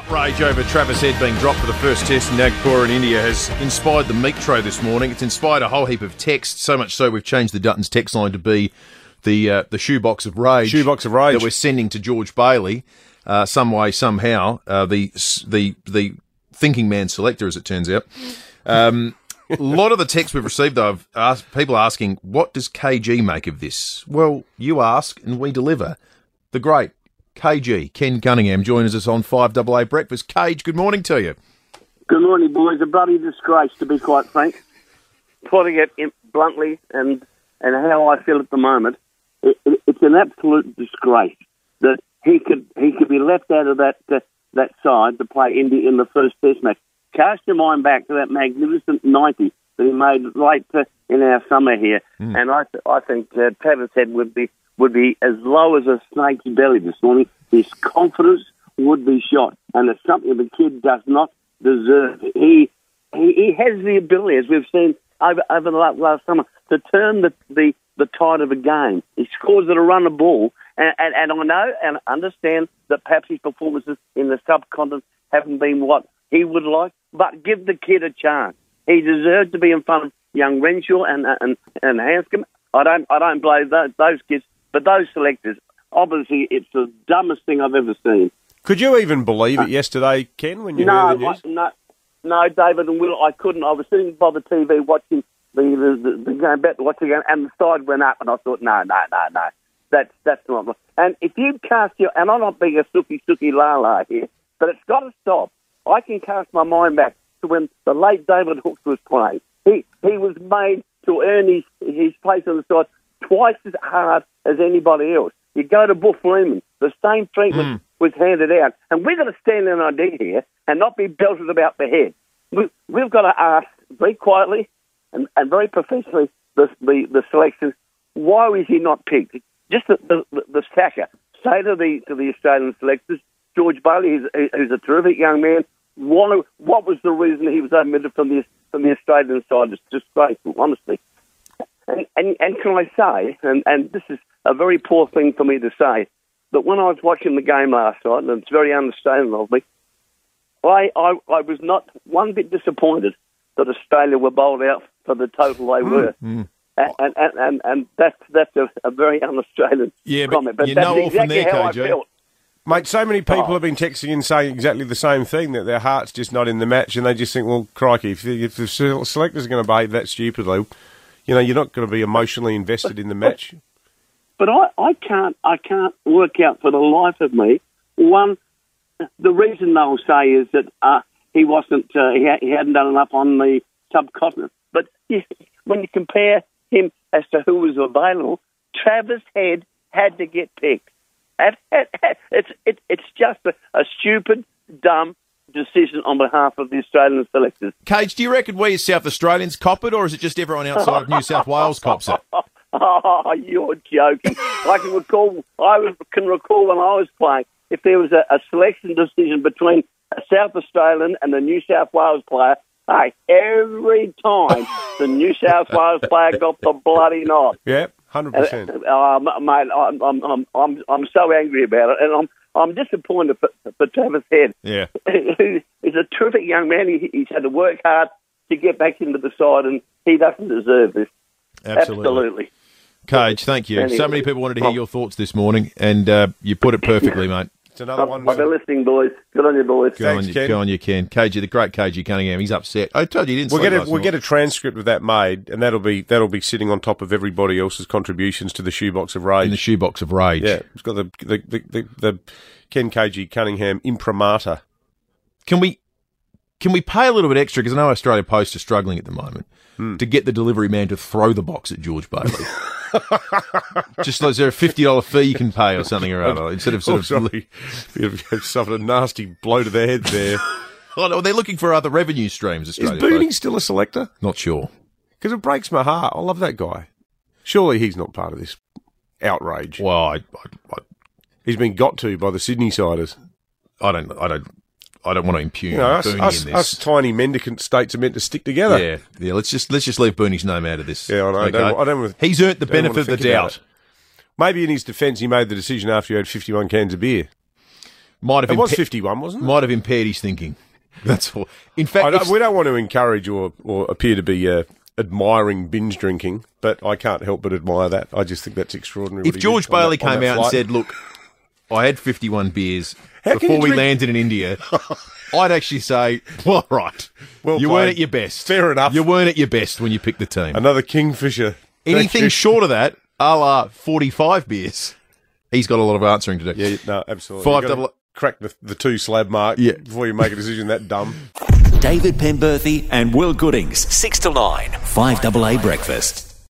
Outrage over Travis Head being dropped for the first test in Nagpur in India has inspired the meat tray this morning. It's inspired a whole heap of text, so much so we've changed the Duttons text line to be the uh, the shoebox of rage. Shoebox of rage. that we're sending to George Bailey, uh, some way, somehow. Uh, the the the thinking man selector, as it turns out. Um, a lot of the texts we've received, though, have asked, people asking, "What does KG make of this?" Well, you ask and we deliver. The great KG Ken Cunningham joins us on Five Double A Breakfast. Cage, good morning to you. Good morning, boys. A bloody disgrace, to be quite frank. Putting it bluntly and and how I feel at the moment, it, it, it's an absolute disgrace that he could he could be left out of that uh, that side to play India in the first Test match. Cast your mind back to that magnificent ninety that he made late uh, in our summer here, and I th- I think uh, Travis Head would be would be as low as a snake's belly this morning. His confidence would be shot, and it's something the kid does not deserve. He he, he has the ability, as we've seen over, over the last, last summer, to turn the, the, the tide of a game. He scores at a run of ball, and, and, and I know and understand that perhaps his performances in the subcontinent haven't been what he would like, but give the kid a chance. He deserves to be in front of young Renshaw and and and Handscomb. I don't I don't blame those, those kids, but those selectors. Obviously, it's the dumbest thing I've ever seen. Could you even believe it uh, yesterday, Ken, when you No, heard the I, no, no, David and Will, I couldn't. I was sitting by the TV watching the the, the, the game, bet watching the game, and the side went up, and I thought, no, no, no, no, that's that's not. And if you cast your, and I'm not being a suki suki la la here, but it's got to stop. I can cast my mind back to when the late David Hookes was playing. He he was made to earn his his place on the side twice as hard as anybody else. You go to Boof Lehmann, the same treatment hmm. was handed out, and we're going to stand in idea here and not be belted about the head. We, we've got to ask very quietly and, and very professionally the, the the selection why was he not picked? Just the the, the, the. Say to the to the Australian selectors, George Bailey, who's, who's a terrific young man. What, what was the reason he was omitted from the from the Australian side? It's disgraceful, honestly. And, and, and can I say, and, and this is a very poor thing for me to say, that when I was watching the game last night, and it's very understanding of me, I, I, I was not one bit disappointed that Australia were bowled out for the total they mm. were. Mm. And, and, and, and, and that's, that's a, a very un-Australian Yeah, but comment. But you that's know all from exactly there, how I KJ. felt. Mate, so many people Oh. have been texting in saying exactly the same thing that their heart's just not in the match, and they just think, well, crikey, if, if the selectors are going to behave that stupidly, you know, you're not going to be emotionally invested in the match. But I, I can't I can't work out for the life of me one the reason they'll say is that uh, he wasn't uh, he, ha- he hadn't done enough on the subcontinent. But when you compare him as to who was available, Travis Head had to get picked. It's it, it's just a, a stupid, dumb decision on behalf of the Australian selectors. Cage, do you reckon we as South Australians cop it, or is it just everyone outside of New South Wales cops it? Oh, you're joking. I can recall. I can recall when I was playing. If there was a, a selection decision between a South Australian and a New South Wales player, hey, every time the New South Wales player got the bloody nod. Yeah, 100%. Uh, mate, I'm, I'm, I'm, I'm, I'm so angry about it, and I'm, I'm disappointed for, for Travis Head. Yeah. He's a terrific young man. He, he's had to work hard to get back into the side, and he doesn't deserve this. Absolutely. Absolutely. Cage, thank you. So many people wanted to hear your thoughts this morning, and uh, you put it perfectly, mate. It's another I've, one. I've been listening, boys. Good on you, boys. Good Thanks, on you, Ken. good on you, Ken. KG, the great KG Cunningham, he's upset. I told you he didn't We'll get a, last we'll night. get a transcript of that made, and that'll be that'll be sitting on top of everybody else's contributions to the shoebox of rage. in the shoebox of rage. yeah, it's got the the, the, the, the Ken KG Cunningham imprimatur. Can we can we pay a little bit extra because I know Australia Post are struggling at the moment Hmm. to get the delivery man to throw the box at George Bailey. Just like, is there a fifty dollar fee you can pay or something or other instead of Oh, sort of. sorry, you've suffered a nasty blow to the head there. Oh, no, they're looking for other revenue streams. Is Australia Booney Post. still a selector? Not sure. Because it breaks my heart. I love that guy. Surely he's not part of this outrage. Well, I, I, He's been got to by the Sydney siders. I don't, I don't, I don't want to impugn You know, us, us, in us tiny mendicant states are meant to stick together. yeah, yeah. Let's just let's just leave Booney's name out of this. Yeah, I know. I don't- I don't He's earned the benefit of the doubt. Maybe in his defence, he made the decision after he had 51 cans of beer. might have It was 51, wasn't it? might have impaired his thinking. That's all. In fact, I don't, we don't want to encourage or, or appear to be uh, admiring binge drinking, but I can't help but admire that. I just think that's extraordinary. if George Bailey came out and said, "Look, I had 51 beers How before we drink- landed in India," I'd actually say, "Well, right, Well you played. weren't at your best. Fair enough. You weren't at your best when you picked the team. another Kingfisher. Anything you. short of that, a la 45 beers, he's got a lot of answering to do." Yeah, no, absolutely. Five You've gotta double- Crack the, the two slab mark Yeah. before you make a decision that dumb. David Penberthy and Will Goodings, 6 to 9, 5AA Breakfast.